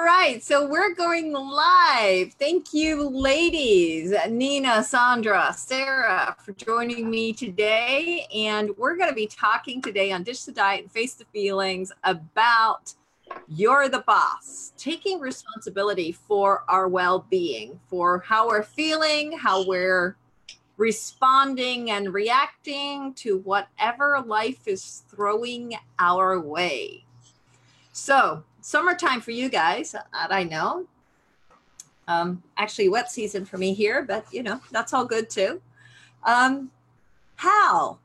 All right, so we're going live. Thank you, ladies, Nina, Sandra, Sarah, for joining me today. And we're going to be talking today on Dish the Diet and Face the Feelings about you're the boss, taking responsibility for our well being, for how we're feeling, how we're responding and reacting to whatever life is throwing our way. So, summertime for you guys, I know. Um, actually, wet season for me here, but you know, that's all good too. Um, how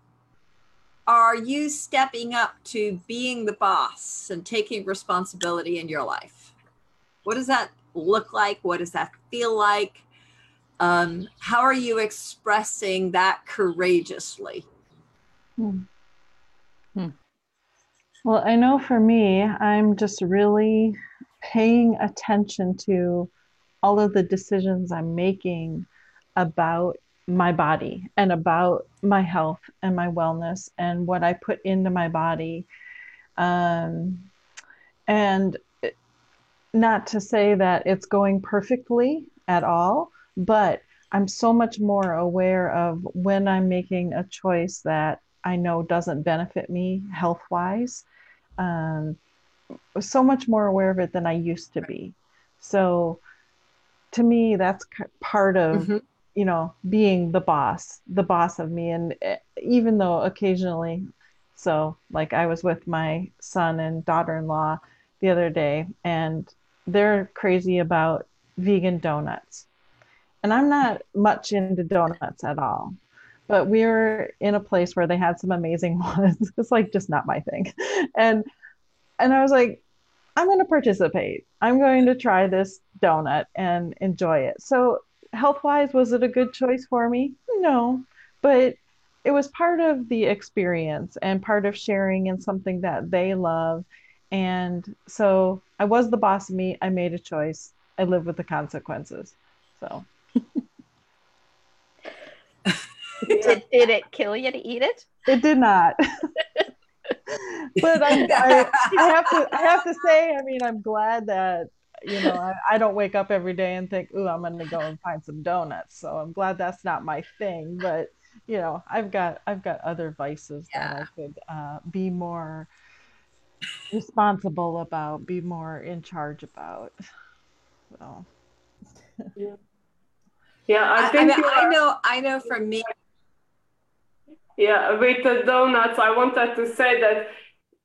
are you stepping up to being the boss and taking responsibility in your life? What does that look like? What does that feel like? Um, how are you expressing that courageously? Hmm. Well, I know for me, I'm just really paying attention to all of the decisions I'm making about my body and about my health and my wellness and what I put into my body. Um, and not to say that it's going perfectly at all, but I'm so much more aware of when I'm making a choice that I know doesn't benefit me health wise um, so much more aware of it than I used to be. So to me, that's part of, mm-hmm. you know, being the boss, the boss of me. And eh, even though occasionally, so like I was with my son and daughter in law the other day, and they're crazy about vegan donuts. And I'm not much into donuts at all but we were in a place where they had some amazing ones. it's like just not my thing. And and I was like, I'm going to participate. I'm going to try this donut and enjoy it. So health wise, was it a good choice for me? No, but it was part of the experience and part of sharing in something that they love. And so I was the boss of me. I made a choice. I live with the consequences. So did, did it kill you to eat it? It did not. but I, I, I, have to I have to say, I mean, I'm glad that you know I, I don't wake up every day and think, "Ooh, I'm going to go and find some donuts." So I'm glad that's not my thing. But you know, I've got I've got other vices yeah. that I could uh, be more responsible about, be more in charge about. So. Yeah. Yeah, I think I, mean, I know. I know. From me, yeah, with the donuts, I wanted to say that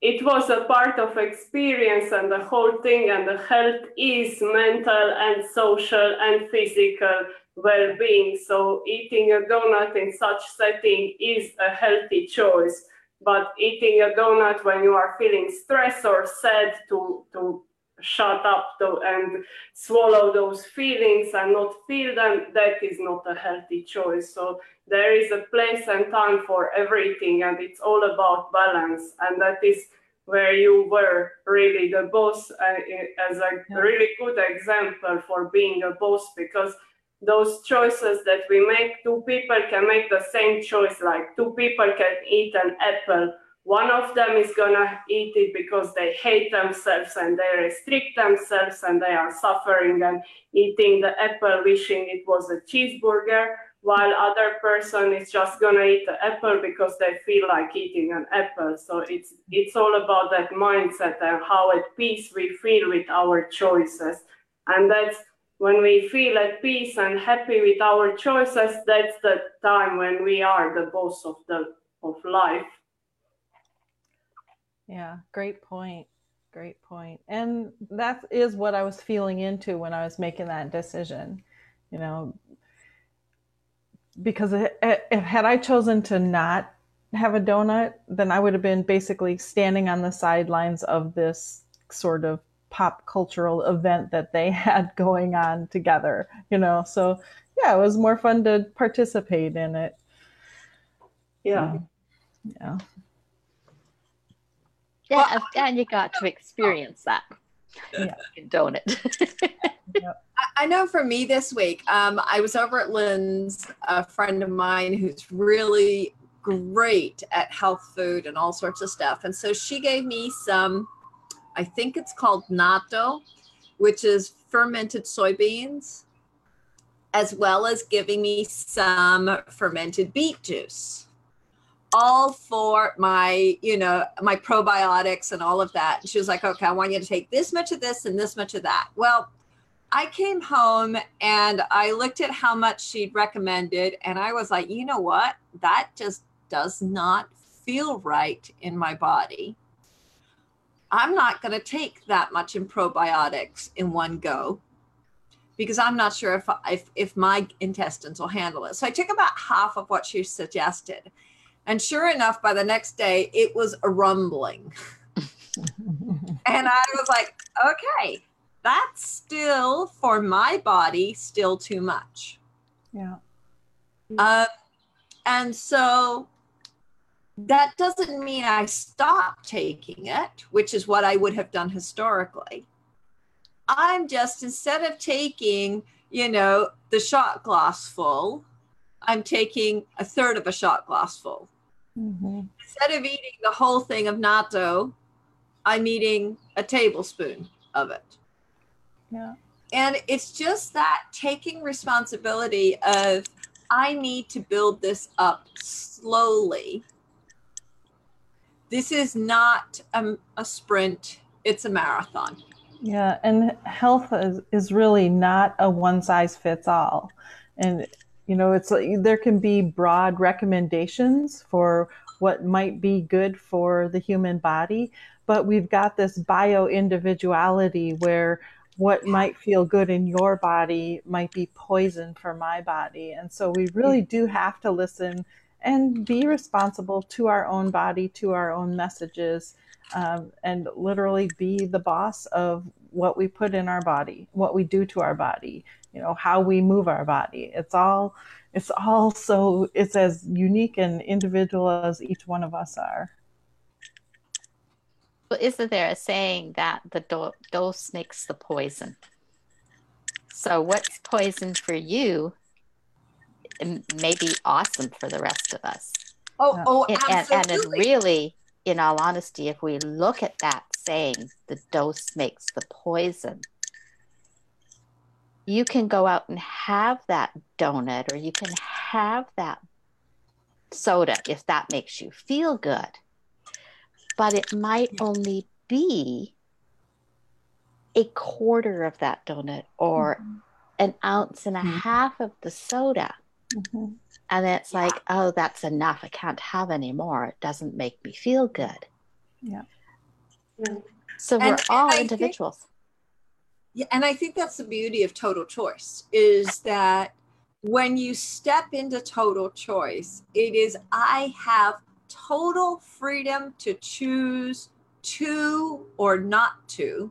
it was a part of experience and the whole thing and the health is mental and social and physical well-being. So eating a donut in such setting is a healthy choice. But eating a donut when you are feeling stressed or sad to, to shut up to, and swallow those feelings and not feel them, that is not a healthy choice. So there is a place and time for everything, and it's all about balance. And that is where you were really the boss uh, as a yeah. really good example for being a boss because those choices that we make, two people can make the same choice, like two people can eat an apple one of them is gonna eat it because they hate themselves and they restrict themselves and they are suffering and eating the apple wishing it was a cheeseburger while other person is just gonna eat the apple because they feel like eating an apple so it's it's all about that mindset and how at peace we feel with our choices and that's when we feel at peace and happy with our choices that's the time when we are the boss of the of life yeah, great point. Great point. And that is what I was feeling into when I was making that decision, you know, because it, it, had I chosen to not have a donut, then I would have been basically standing on the sidelines of this sort of pop cultural event that they had going on together, you know. So, yeah, it was more fun to participate in it. Yeah. So, yeah. Yeah, and you got to experience that. Yeah. Don't I know for me this week, um, I was over at Lynn's, a friend of mine who's really great at health food and all sorts of stuff. And so she gave me some, I think it's called natto. which is fermented soybeans, as well as giving me some fermented beet juice all for my, you know, my probiotics and all of that. And she was like, okay, I want you to take this much of this and this much of that. Well, I came home and I looked at how much she'd recommended, and I was like, you know what? That just does not feel right in my body. I'm not going to take that much in probiotics in one go because I'm not sure if, if if my intestines will handle it. So I took about half of what she suggested and sure enough, by the next day, it was a rumbling. and I was like, okay, that's still for my body, still too much. Yeah. Uh, and so that doesn't mean I stop taking it, which is what I would have done historically. I'm just, instead of taking, you know, the shot glass full, I'm taking a third of a shot glass full. Mm-hmm. Instead of eating the whole thing of natto, I'm eating a tablespoon of it. Yeah. And it's just that taking responsibility of I need to build this up slowly. This is not a, a sprint, it's a marathon. Yeah, and health is, is really not a one size fits all. And you know it's like there can be broad recommendations for what might be good for the human body but we've got this bio individuality where what might feel good in your body might be poison for my body. And so we really do have to listen and be responsible to our own body to our own messages um, and literally be the boss of what we put in our body what we do to our body you know how we move our body. It's all it's all so it's as unique and individual as each one of us are isn't there a saying that the do- dose makes the poison so what's poison for you may be awesome for the rest of us oh oh and, absolutely. and, and really in all honesty if we look at that saying the dose makes the poison you can go out and have that donut or you can have that soda if that makes you feel good. But it might only be a quarter of that donut or mm-hmm. an ounce and a mm-hmm. half of the soda. Mm-hmm. And it's yeah. like, oh, that's enough. I can't have any more. It doesn't make me feel good. Yeah. So we're all individuals. Think, yeah, and I think that's the beauty of total choice is that when you step into total choice, it is I have total freedom to choose to or not to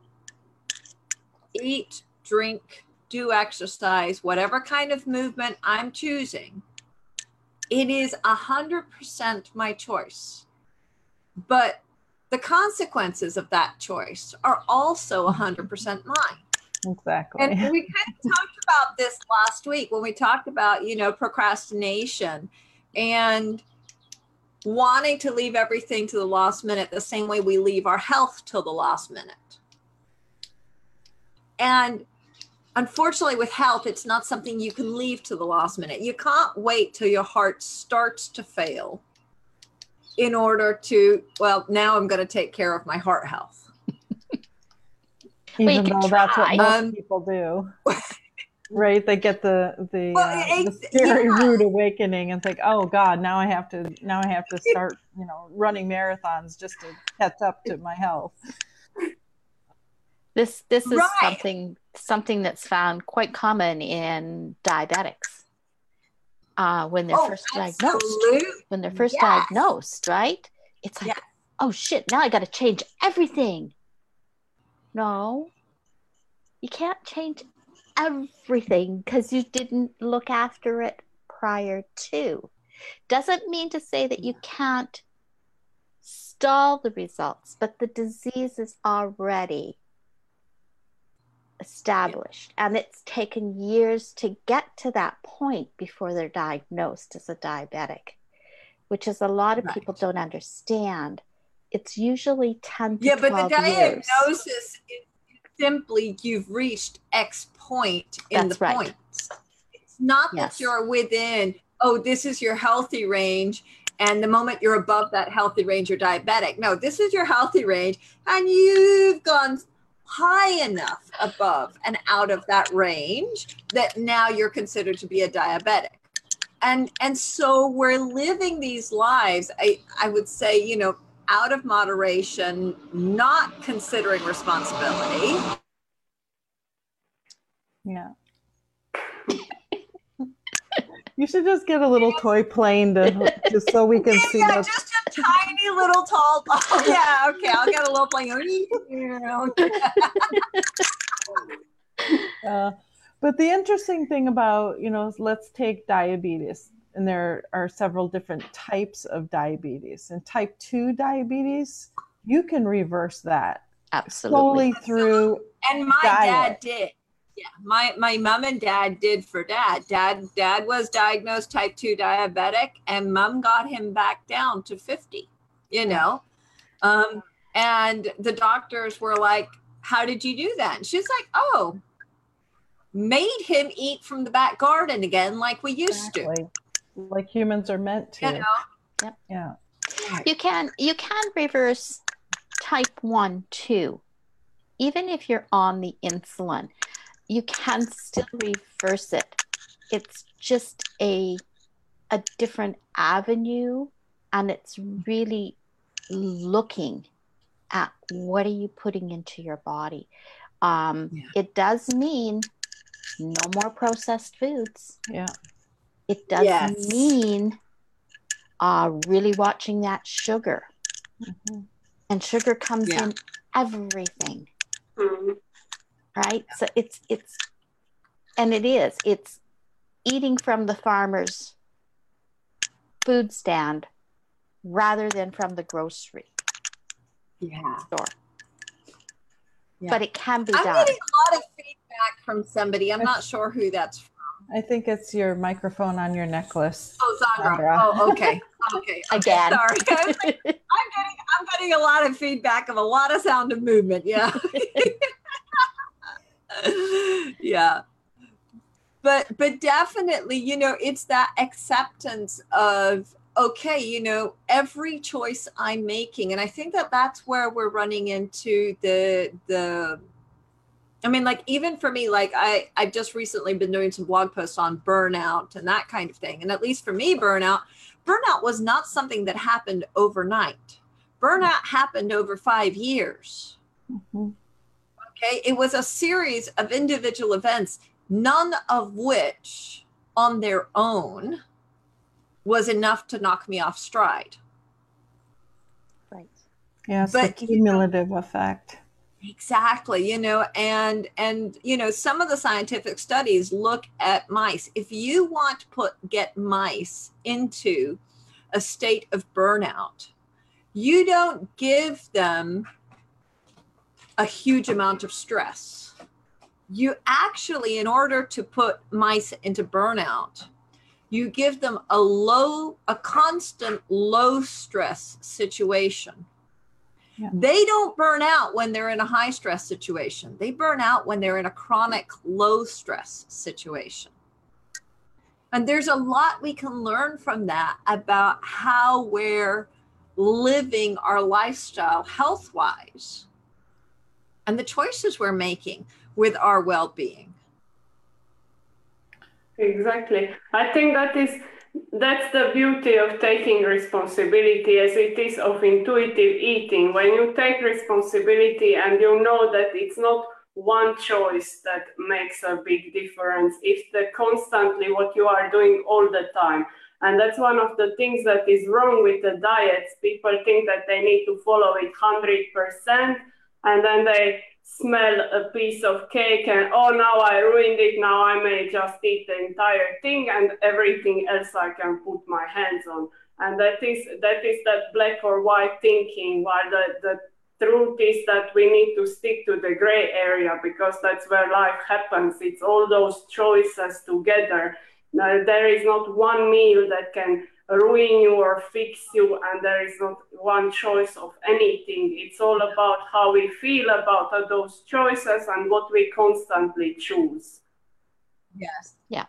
eat, drink, do exercise, whatever kind of movement I'm choosing. It is a hundred percent my choice. But the consequences of that choice are also 100% mine. Exactly. And we kind of talked about this last week when we talked about, you know, procrastination and wanting to leave everything to the last minute the same way we leave our health till the last minute. And unfortunately, with health, it's not something you can leave to the last minute. You can't wait till your heart starts to fail in order to, well, now I'm going to take care of my heart health even though that's what most um, people do. right? They get the the, well, uh, the scary yeah. rude awakening and think, "Oh God, now I have to now I have to start, you know, running marathons just to catch up to my health." This this is right. something something that's found quite common in diabetics. Uh, when they're oh, first absolutely. diagnosed, when they're first yes. diagnosed, right? It's like, oh shit, now I got to change everything. No, you can't change everything because you didn't look after it prior to. Doesn't mean to say that you can't stall the results, but the disease is already established and it's taken years to get to that point before they're diagnosed as a diabetic, which is a lot of right. people don't understand it's usually 10 yeah but the diagnosis is simply you've reached X point in That's the right. points. It's not yes. that you're within, oh, this is your healthy range. And the moment you're above that healthy range, you're diabetic. No, this is your healthy range. And you've gone high enough above and out of that range that now you're considered to be a diabetic and and so we're living these lives i i would say you know out of moderation not considering responsibility. Yeah. You should just get a little toy plane to just so we can yeah, see yeah, just a tiny little tall oh, yeah okay i'll get a little plane. Uh, but the interesting thing about, you know, let's take diabetes, and there are several different types of diabetes. And type 2 diabetes, you can reverse that absolutely solely through and my diet. dad did yeah my my mom and dad did for dad dad dad was diagnosed type 2 diabetic and mom got him back down to 50 you know um and the doctors were like how did you do that and she's like oh made him eat from the back garden again like we used exactly. to like humans are meant to you know? yep. yeah you can you can reverse type 1 too even if you're on the insulin you can still reverse it it's just a a different avenue and it's really looking at what are you putting into your body um, yeah. it does mean no more processed foods. Yeah. It doesn't yes. mean uh, really watching that sugar. Mm-hmm. And sugar comes yeah. in everything. Mm-hmm. Right? So it's it's and it is. It's eating from the farmer's food stand rather than from the grocery yeah. store. Yeah. But it can be I'm done. getting a lot of feedback from somebody. I'm not sure who that's from. I think it's your microphone on your necklace. Oh, Sandra. Sandra. Oh, okay. Okay. Again. Sorry. I'm getting I'm getting a lot of feedback of a lot of sound and movement. Yeah. yeah. But but definitely, you know, it's that acceptance of okay, you know, every choice I'm making, and I think that that's where we're running into the the. I mean, like even for me, like I I've just recently been doing some blog posts on burnout and that kind of thing, and at least for me, burnout burnout was not something that happened overnight. Burnout happened over five years. Mm-hmm. Okay, it was a series of individual events, none of which on their own was enough to knock me off stride. Right. Yeah, it's but, the cumulative you know, effect. Exactly, you know, and and you know, some of the scientific studies look at mice. If you want to put get mice into a state of burnout, you don't give them a huge amount of stress. You actually, in order to put mice into burnout, you give them a low, a constant low stress situation. Yeah. They don't burn out when they're in a high stress situation. They burn out when they're in a chronic low stress situation. And there's a lot we can learn from that about how we're living our lifestyle health wise and the choices we're making with our well being. Exactly. I think that is that's the beauty of taking responsibility as it is of intuitive eating. When you take responsibility and you know that it's not one choice that makes a big difference, it's the constantly what you are doing all the time. And that's one of the things that is wrong with the diets. People think that they need to follow it 100%, and then they smell a piece of cake and oh now I ruined it. Now I may just eat the entire thing and everything else I can put my hands on. And that is that is that black or white thinking while the, the truth is that we need to stick to the gray area because that's where life happens. It's all those choices together. Now, there is not one meal that can ruin you or fix you, and there is not one choice of anything. It's all about how we feel about those choices and what we constantly choose. Yes. Yeah.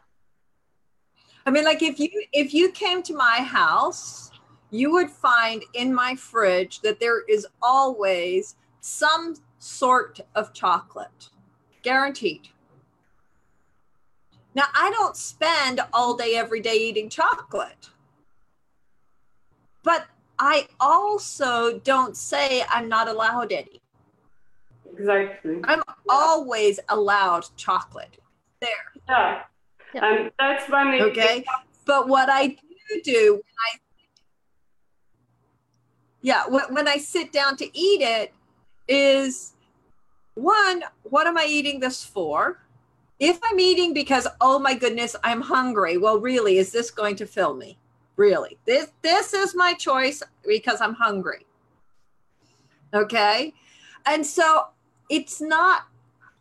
I mean, like if you if you came to my house, you would find in my fridge that there is always some sort of chocolate, guaranteed. Now, I don't spend all day, every day eating chocolate. But I also don't say I'm not allowed any. Exactly. I'm yeah. always allowed chocolate. There. Yeah. yeah. And that's when it Okay. But what I do do when I yeah, when, when I sit down to eat it is one, what am I eating this for? If I'm eating because oh my goodness, I'm hungry. Well, really, is this going to fill me? Really? This this is my choice because I'm hungry. Okay? And so it's not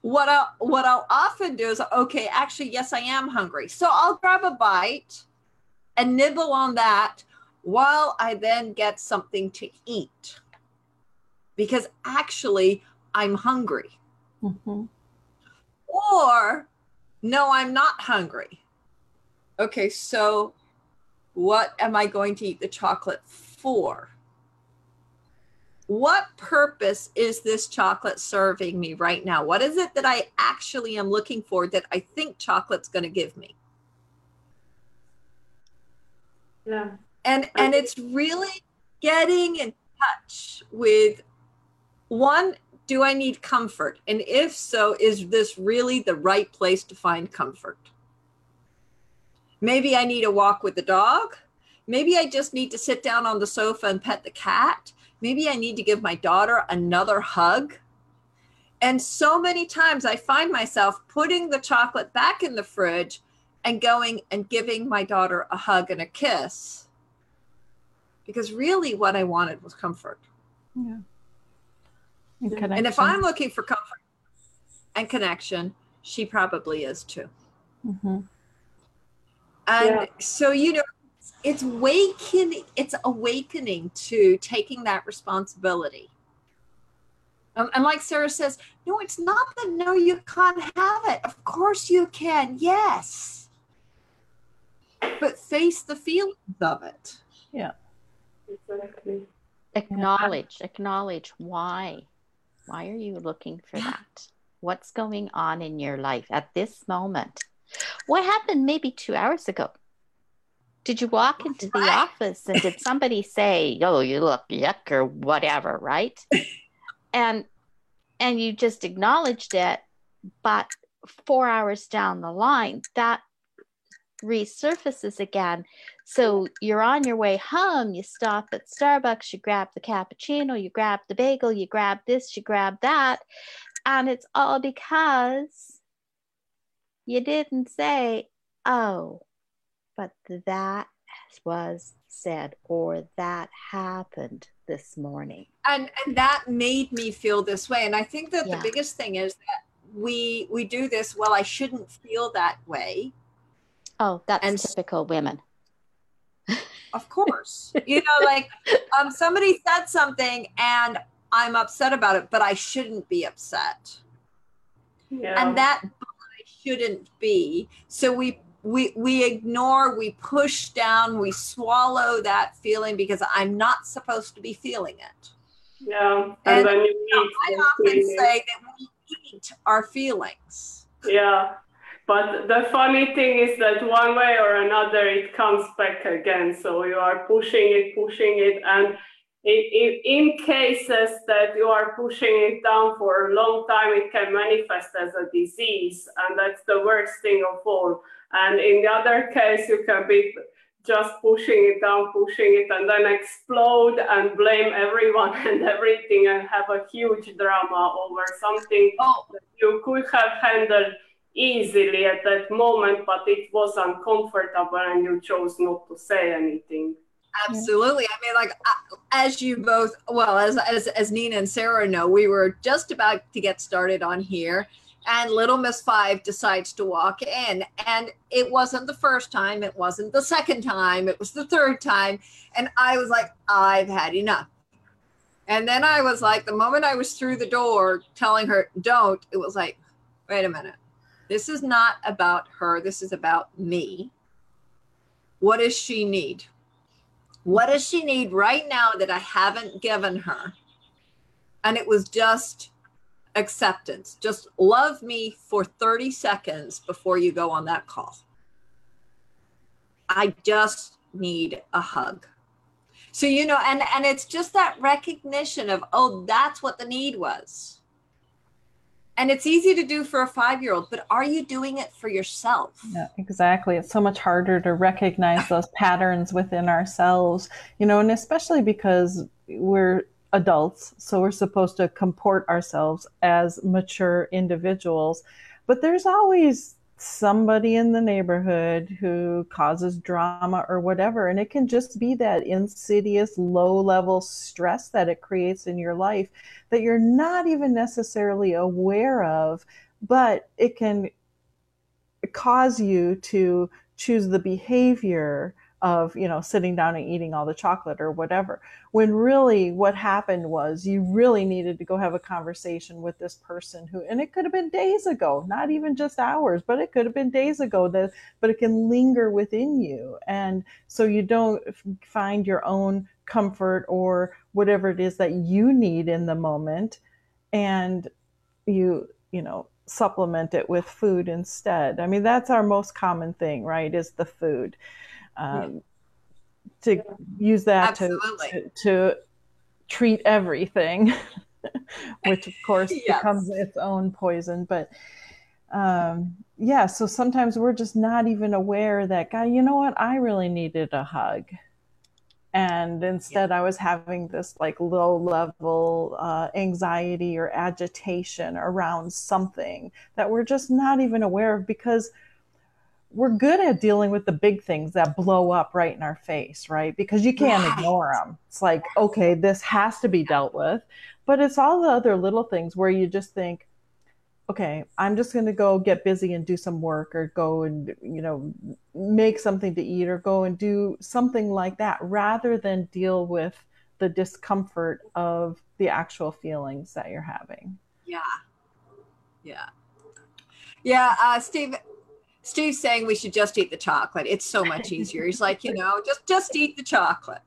what I what I'll often do is okay, actually yes, I am hungry. So I'll grab a bite and nibble on that while I then get something to eat. Because actually I'm hungry. Mm-hmm. Or, no, I'm not hungry. Okay, so what am I going to eat the chocolate for? What purpose is this chocolate serving me right now? What is it that I actually am looking for that I think chocolate's going to give me? Yeah. And and it's really getting in touch with one do I need comfort? And if so, is this really the right place to find comfort? Maybe I need a walk with the dog. Maybe I just need to sit down on the sofa and pet the cat. Maybe I need to give my daughter another hug. And so many times I find myself putting the chocolate back in the fridge and going and giving my daughter a hug and a kiss. Because really, what I wanted was comfort. Yeah. And, and if I'm looking for comfort and connection, she probably is too. Mm-hmm. And yeah. so, you know, it's awakening, it's awakening to taking that responsibility. Um, and like Sarah says, no, it's not that no, you can't have it. Of course you can. Yes. But face the feelings of it. Yeah. Exactly. Acknowledge, acknowledge why why are you looking for that? What's going on in your life at this moment? What happened maybe two hours ago? Did you walk into the office and did somebody say, "Oh, you look yuck" or whatever, right? and and you just acknowledged it, but four hours down the line, that resurfaces again. So you're on your way home, you stop at Starbucks, you grab the cappuccino, you grab the bagel, you grab this, you grab that. And it's all because you didn't say, oh, but that was said or that happened this morning. And and that made me feel this way. And I think that yeah. the biggest thing is that we we do this well i shouldn't feel that way Oh, that's and typical women. Of course. you know, like um, somebody said something and I'm upset about it, but I shouldn't be upset. Yeah. And that I shouldn't be. So we we we ignore, we push down, we swallow that feeling because I'm not supposed to be feeling it. Yeah. And, and then you eat I often say that we eat our feelings. Yeah. But the funny thing is that one way or another, it comes back again. So you are pushing it, pushing it. And it, in cases that you are pushing it down for a long time, it can manifest as a disease. And that's the worst thing of all. And in the other case, you can be just pushing it down, pushing it, and then explode and blame everyone and everything and have a huge drama over something oh. that you could have handled easily at that moment, but it was uncomfortable and you chose not to say anything. Absolutely. I mean, like as you both, well, as, as as Nina and Sarah know, we were just about to get started on here, and little Miss Five decides to walk in. And it wasn't the first time, it wasn't the second time, it was the third time. And I was like, I've had enough. And then I was like, the moment I was through the door telling her, don't, it was like, wait a minute. This is not about her. This is about me. What does she need? What does she need right now that I haven't given her? And it was just acceptance. Just love me for 30 seconds before you go on that call. I just need a hug. So you know and and it's just that recognition of oh that's what the need was. And it's easy to do for a 5-year-old, but are you doing it for yourself? Yeah, exactly. It's so much harder to recognize those patterns within ourselves, you know, and especially because we're adults, so we're supposed to comport ourselves as mature individuals. But there's always somebody in the neighborhood who causes drama or whatever. And it can just be that insidious, low level stress that it creates in your life that you're not even necessarily aware of, but it can cause you to choose the behavior of you know sitting down and eating all the chocolate or whatever when really what happened was you really needed to go have a conversation with this person who and it could have been days ago not even just hours but it could have been days ago that but it can linger within you. And so you don't find your own comfort or whatever it is that you need in the moment and you you know supplement it with food instead. I mean that's our most common thing right is the food um, to use that to, to, to, treat everything, which of course yes. becomes its own poison. But um, yeah, so sometimes we're just not even aware that, guy, you know what? I really needed a hug. And instead, yeah. I was having this like low level uh, anxiety or agitation around something that we're just not even aware of because we're good at dealing with the big things that blow up right in our face, right? Because you can't right. ignore them. It's like, okay, this has to be dealt with. But it's all the other little things where you just think, okay, I'm just going to go get busy and do some work or go and, you know, make something to eat or go and do something like that rather than deal with the discomfort of the actual feelings that you're having. Yeah. Yeah. Yeah. Uh, Steve, Steve's saying we should just eat the chocolate. It's so much easier. He's like, you know, just just eat the chocolate.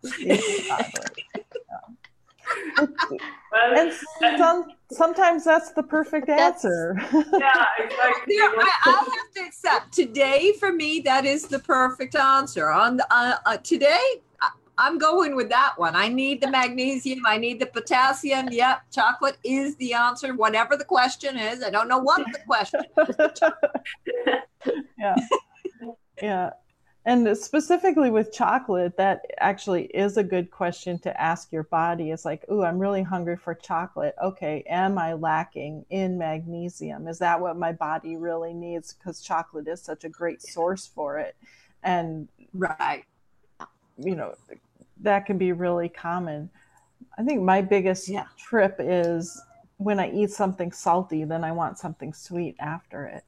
and some, sometimes that's the perfect answer. yeah, exactly. Yeah, I, will have to accept today for me that is the perfect answer. On the, uh, uh, today, I'm going with that one. I need the magnesium. I need the potassium. Yep, chocolate is the answer, whatever the question is. I don't know what the question is. yeah. Yeah. And specifically with chocolate, that actually is a good question to ask your body. It's like, ooh, I'm really hungry for chocolate. Okay, am I lacking in magnesium? Is that what my body really needs? Because chocolate is such a great source for it. And right you know, that can be really common. I think my biggest yeah. trip is when I eat something salty, then I want something sweet after it.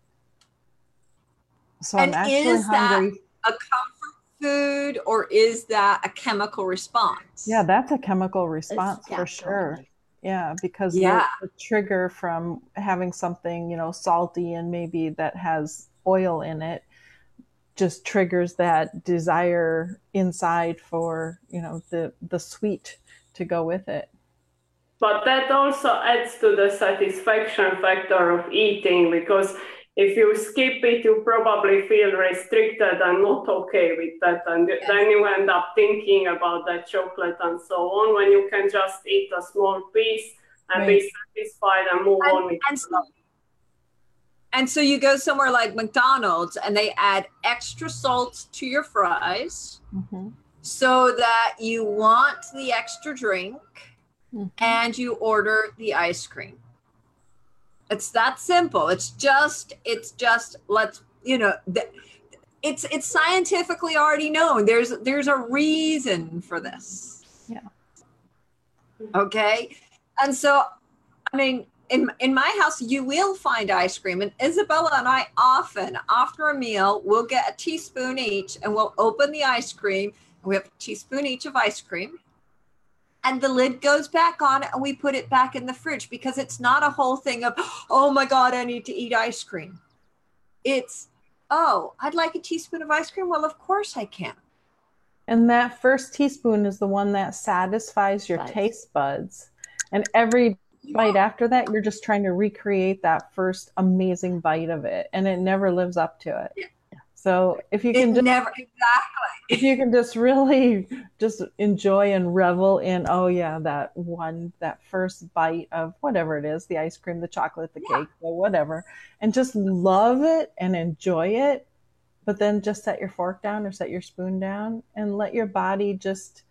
So and I'm actually is hungry. That a comfort food or is that a chemical response? Yeah, that's a chemical response for sure. Yeah, because yeah. The, the trigger from having something, you know, salty and maybe that has oil in it just triggers that desire inside for you know the the sweet to go with it. But that also adds to the satisfaction factor of eating because if you skip it you probably feel restricted and not okay with that. And then you end up thinking about that chocolate and so on when you can just eat a small piece and right. be satisfied and move and, on with and and so you go somewhere like McDonald's and they add extra salt to your fries mm-hmm. so that you want the extra drink mm-hmm. and you order the ice cream. It's that simple. It's just, it's just, let's, you know, th- it's it's scientifically already known. There's there's a reason for this. Yeah. Okay. And so I mean, in, in my house, you will find ice cream. And Isabella and I often, after a meal, we'll get a teaspoon each and we'll open the ice cream. And we have a teaspoon each of ice cream. And the lid goes back on and we put it back in the fridge because it's not a whole thing of, oh my God, I need to eat ice cream. It's, oh, I'd like a teaspoon of ice cream. Well, of course I can. And that first teaspoon is the one that satisfies your taste buds. And every bite after that, you're just trying to recreate that first amazing bite of it, and it never lives up to it. Yeah. So if you can just, never exactly if you can just really just enjoy and revel in oh yeah that one that first bite of whatever it is the ice cream the chocolate the yeah. cake or whatever and just love it and enjoy it but then just set your fork down or set your spoon down and let your body just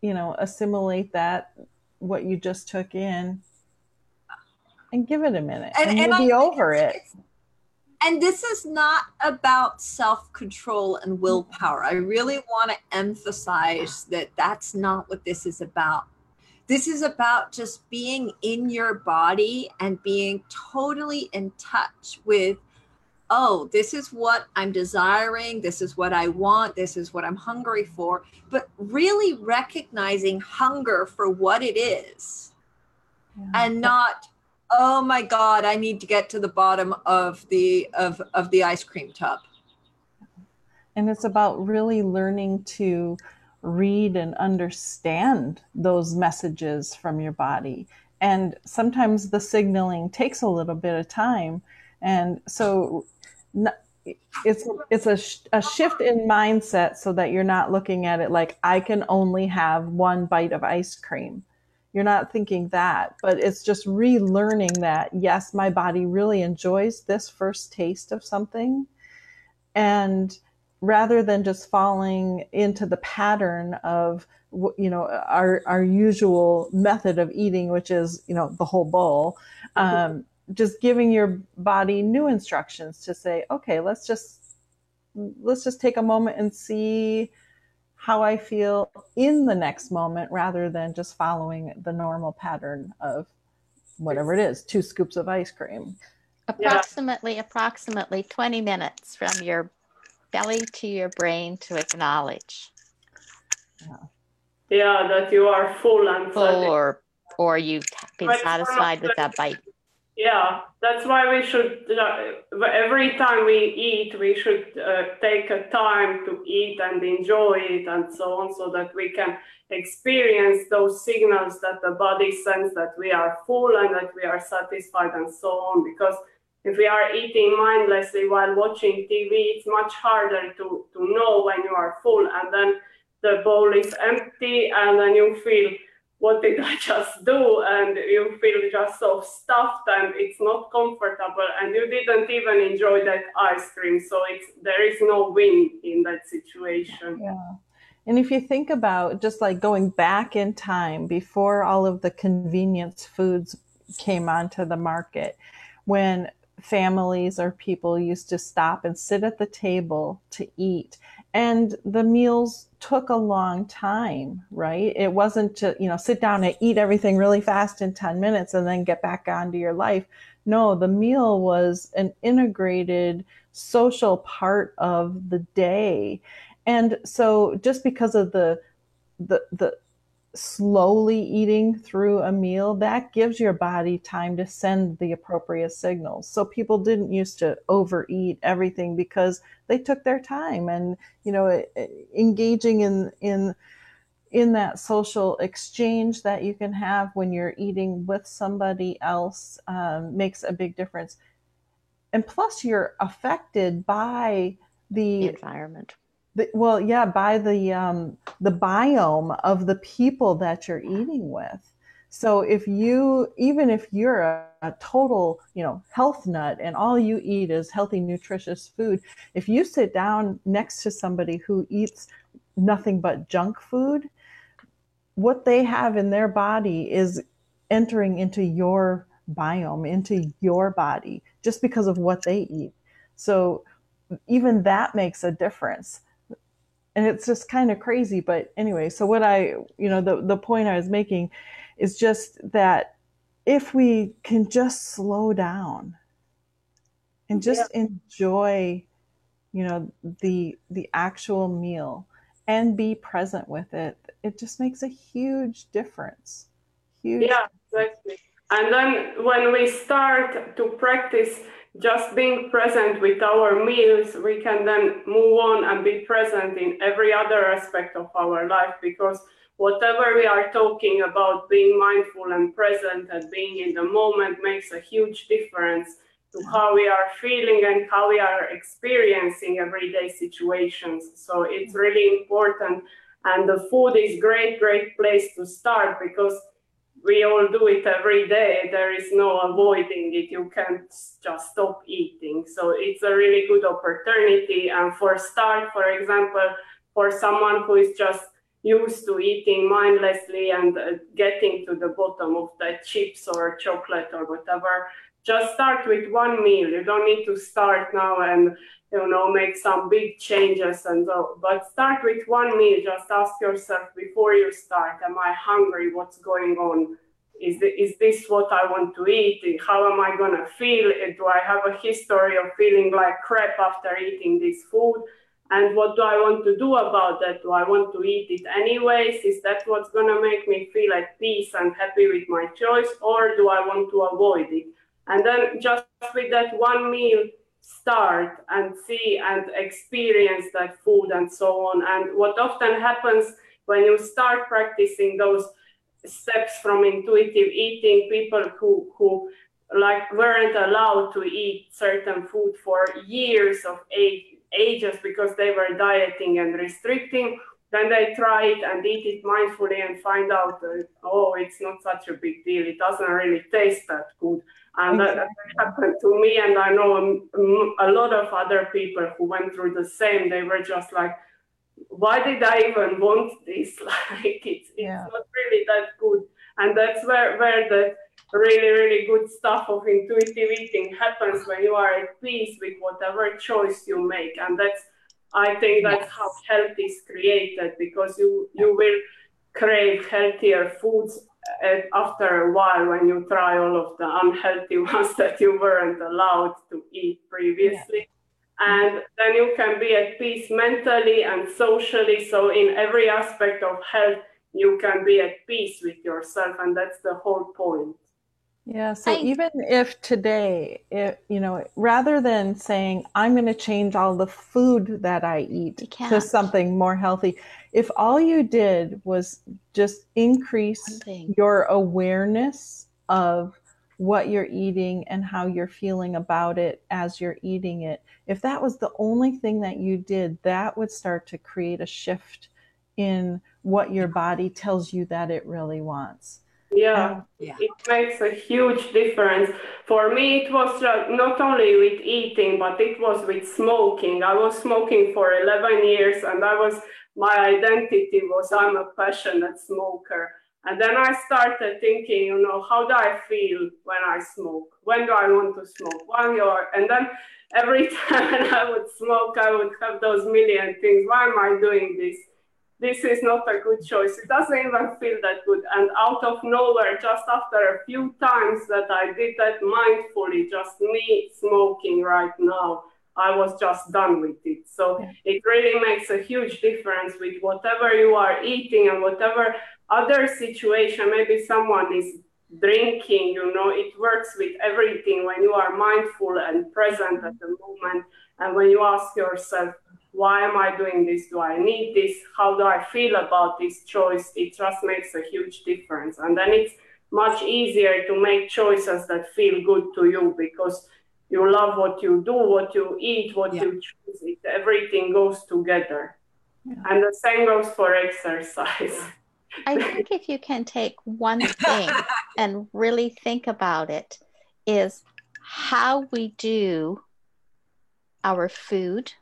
you know assimilate that what you just took in and give it a minute. And, and, and you'll be over it. and this is not about self-control and willpower. I really want to emphasize that that's not what this is about. This is about just being in your body and being totally in touch with oh this is what i'm desiring. This is what i want. This is what i'm hungry for. But really recognizing hunger for what it is yeah. and not oh my god i need to get to the bottom of the of of the ice cream tub. And it's about really learning to read and understand those messages from your body. And sometimes the signaling takes a little bit of time. And so it's it's a, a shift in mindset so that you're not looking at it like i can only have one bite of ice cream you're not thinking that, but it's just relearning that, yes, my body really enjoys this first taste of something. And rather than just falling into the pattern of, you know, our, our usual method of eating, which is, you know, the whole bowl, um, just giving your body new instructions to say, okay, let's just, let's just take a moment and see how I feel in the next moment rather than just following the normal pattern of whatever it is, two scoops of ice cream. Approximately, yeah. approximately 20 minutes from your belly to your brain to acknowledge. Yeah, yeah that you are full and full or, or you've been satisfied with that bite. Yeah, that's why we should, uh, every time we eat, we should uh, take a time to eat and enjoy it and so on, so that we can experience those signals that the body sends that we are full and that we are satisfied and so on. Because if we are eating mindlessly while watching TV, it's much harder to, to know when you are full and then the bowl is empty and then you feel what did I just do? And you feel just so stuffed and it's not comfortable and you didn't even enjoy that ice cream. So it's there is no win in that situation. Yeah. And if you think about just like going back in time before all of the convenience foods came onto the market, when families or people used to stop and sit at the table to eat and the meals took a long time right? It wasn't to you know sit down and eat everything really fast in 10 minutes and then get back onto your life. No the meal was an integrated social part of the day. And so just because of the the the slowly eating through a meal, that gives your body time to send the appropriate signals. So people didn't used to overeat everything because they took their time and, you know, engaging in, in, in that social exchange that you can have when you're eating with somebody else um, makes a big difference. And plus, you're affected by the, the environment the, well, yeah, by the um, the biome of the people that you're eating with. So if you, even if you're a, a, total, you know, health nut and all you eat is healthy, nutritious food, if you sit down next to somebody who eats nothing but junk food, what they have in their body is entering into your biome, into your body, just because of what they eat. So even that makes a difference and it's just kind of crazy but anyway so what i you know the the point i was making is just that if we can just slow down and just yeah. enjoy you know the the actual meal and be present with it it just makes a huge difference huge yeah exactly and then when we start to practice just being present with our meals we can then move on and be present in every other aspect of our life because whatever we are talking about being mindful and present and being in the moment makes a huge difference to how we are feeling and how we are experiencing everyday situations. So it's really important. And the food is great, great place to start because we all do it every day. There is no avoiding it. You can't just stop eating. So it's a really good opportunity. And for start, for example, for someone who is just used to eating mindlessly and uh, getting to the bottom of the chips or chocolate or whatever, just start with one meal. You don't need to start now and you know make some big changes and so, but start with one meal. Just ask yourself before you start: Am I hungry? What's going on? Is, the, is this what I want to eat? How am I gonna feel? Uh, do I have a history of feeling like crap after eating this food? And what do I want to do about that? Do I want to eat it anyways? Is that what's gonna make me feel at peace and happy with my choice, or do I want to avoid it? And then just with that one meal, start and see and experience that food and so on. And what often happens when you start practicing those steps from intuitive eating, people who, who like weren't allowed to eat certain food for years of age, ages because they were dieting and restricting then they try it and eat it mindfully and find out that, oh, it's not such a big deal. It doesn't really taste that good. And that, that happened to me. And I know a, a lot of other people who went through the same. They were just like, why did I even want this? like, it's, it's yeah. not really that good. And that's where, where the really, really good stuff of intuitive eating happens when you are at peace with whatever choice you make. And that's I think that's yes. how health is created because you you will crave healthier foods uh, after a while when you try all of the unhealthy ones that you weren't allowed to eat previously. Yeah. And then you can be at peace mentally and socially. So, in every aspect of health, you can be at peace with yourself. And that's the whole point. Yeah. So I, even if today, if, you know, rather than saying, I'm going to change all the food that I eat to something more healthy, if all you did was just increase your awareness of what you're eating and how you're feeling about it as you're eating it, if that was the only thing that you did, that would start to create a shift in what your body tells you that it really wants. Yeah, yeah, it makes a huge difference. For me, it was uh, not only with eating, but it was with smoking. I was smoking for 11 years, and I was my identity was I'm a passionate smoker. And then I started thinking, you know, how do I feel when I smoke? When do I want to smoke? One year, and then every time I would smoke, I would have those million things. Why am I doing this? This is not a good choice. It doesn't even feel that good. And out of nowhere, just after a few times that I did that mindfully, just me smoking right now, I was just done with it. So yeah. it really makes a huge difference with whatever you are eating and whatever other situation. Maybe someone is drinking, you know, it works with everything when you are mindful and present at the moment. And when you ask yourself, why am I doing this? Do I need this? How do I feel about this choice? It just makes a huge difference. And then it's much easier to make choices that feel good to you because you love what you do, what you eat, what yeah. you choose. It, everything goes together. Yeah. And the same goes for exercise. I think if you can take one thing and really think about it, is how we do our food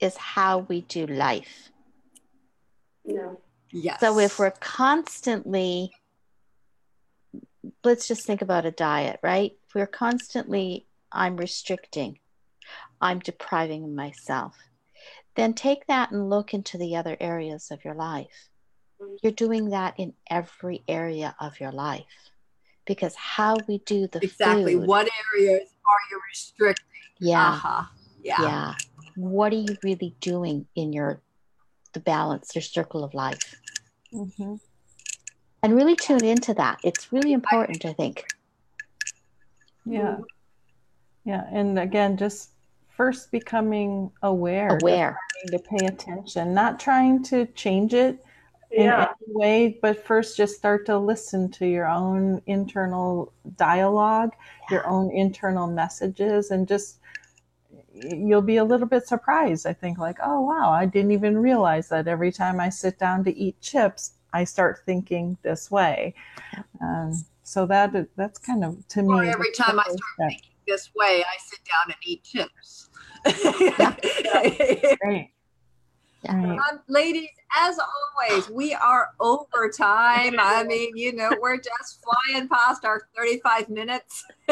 is how we do life. Yeah. Yes. So if we're constantly, let's just think about a diet, right? If we're constantly, I'm restricting, I'm depriving myself, then take that and look into the other areas of your life. You're doing that in every area of your life because how we do the exactly food, what areas are you restricting? Yeah. Uh-huh. Yeah. Yeah. What are you really doing in your the balance, your circle of life? Mm-hmm. And really tune into that. It's really important, I think. Yeah. Yeah. And again, just first becoming aware. Aware. To pay attention, not trying to change it in Yeah. any way, but first just start to listen to your own internal dialogue, your own internal messages, and just you'll be a little bit surprised. I think, like, oh, wow, I didn't even realize that every time I sit down to eat chips, I start thinking this way. Um, so that that's kind of to Or me. every time I start step. thinking this way, I sit down and eat chips. Great. Yeah. Right. Um, ladies, as always, we are over time. I mean, you know, we're just flying past our 35 minutes.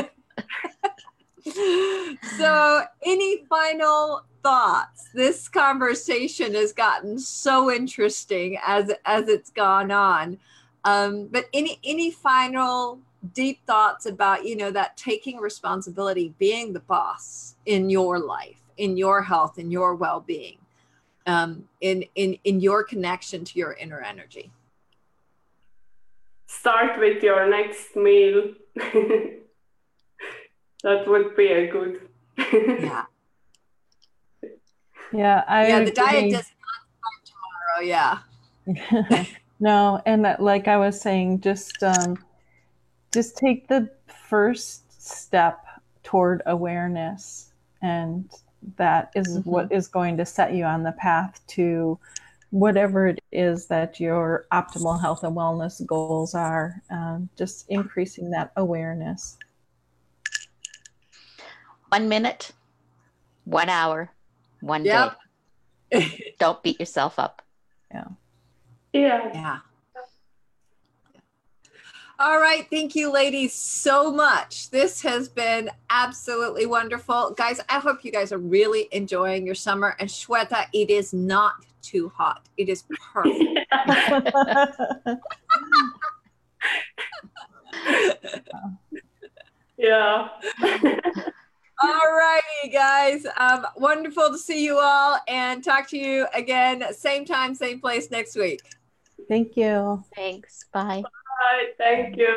so, any final thoughts? This conversation has gotten so interesting as as it's gone on. Um, but any any final deep thoughts about you know that taking responsibility, being the boss in your life, in your health, in your well being um, in in in your connection to your inner energy. Start with your next meal. that would be a good. Yeah, Yeah, I yeah. The diet does not start tomorrow. Yeah, no, and that, like I was saying, just um, just take the first step toward awareness, and that is Mhm. what is going to set you on the path to whatever it is that your optimal health and wellness goals are. Um, just increasing that awareness. One minute, one hour, one Yep. day. Don't beat yourself up. Yeah. yeah. yeah. All right, thank you, ladies, so much. This has been absolutely wonderful, guys. I hope you guys are really enjoying your summer. And Shweta, it is not too hot; it is perfect. yeah. All righty, guys. Um, wonderful to see you all and talk to you again, same time, same place next week. Thank you. Thanks. Bye. Bye. Thank you.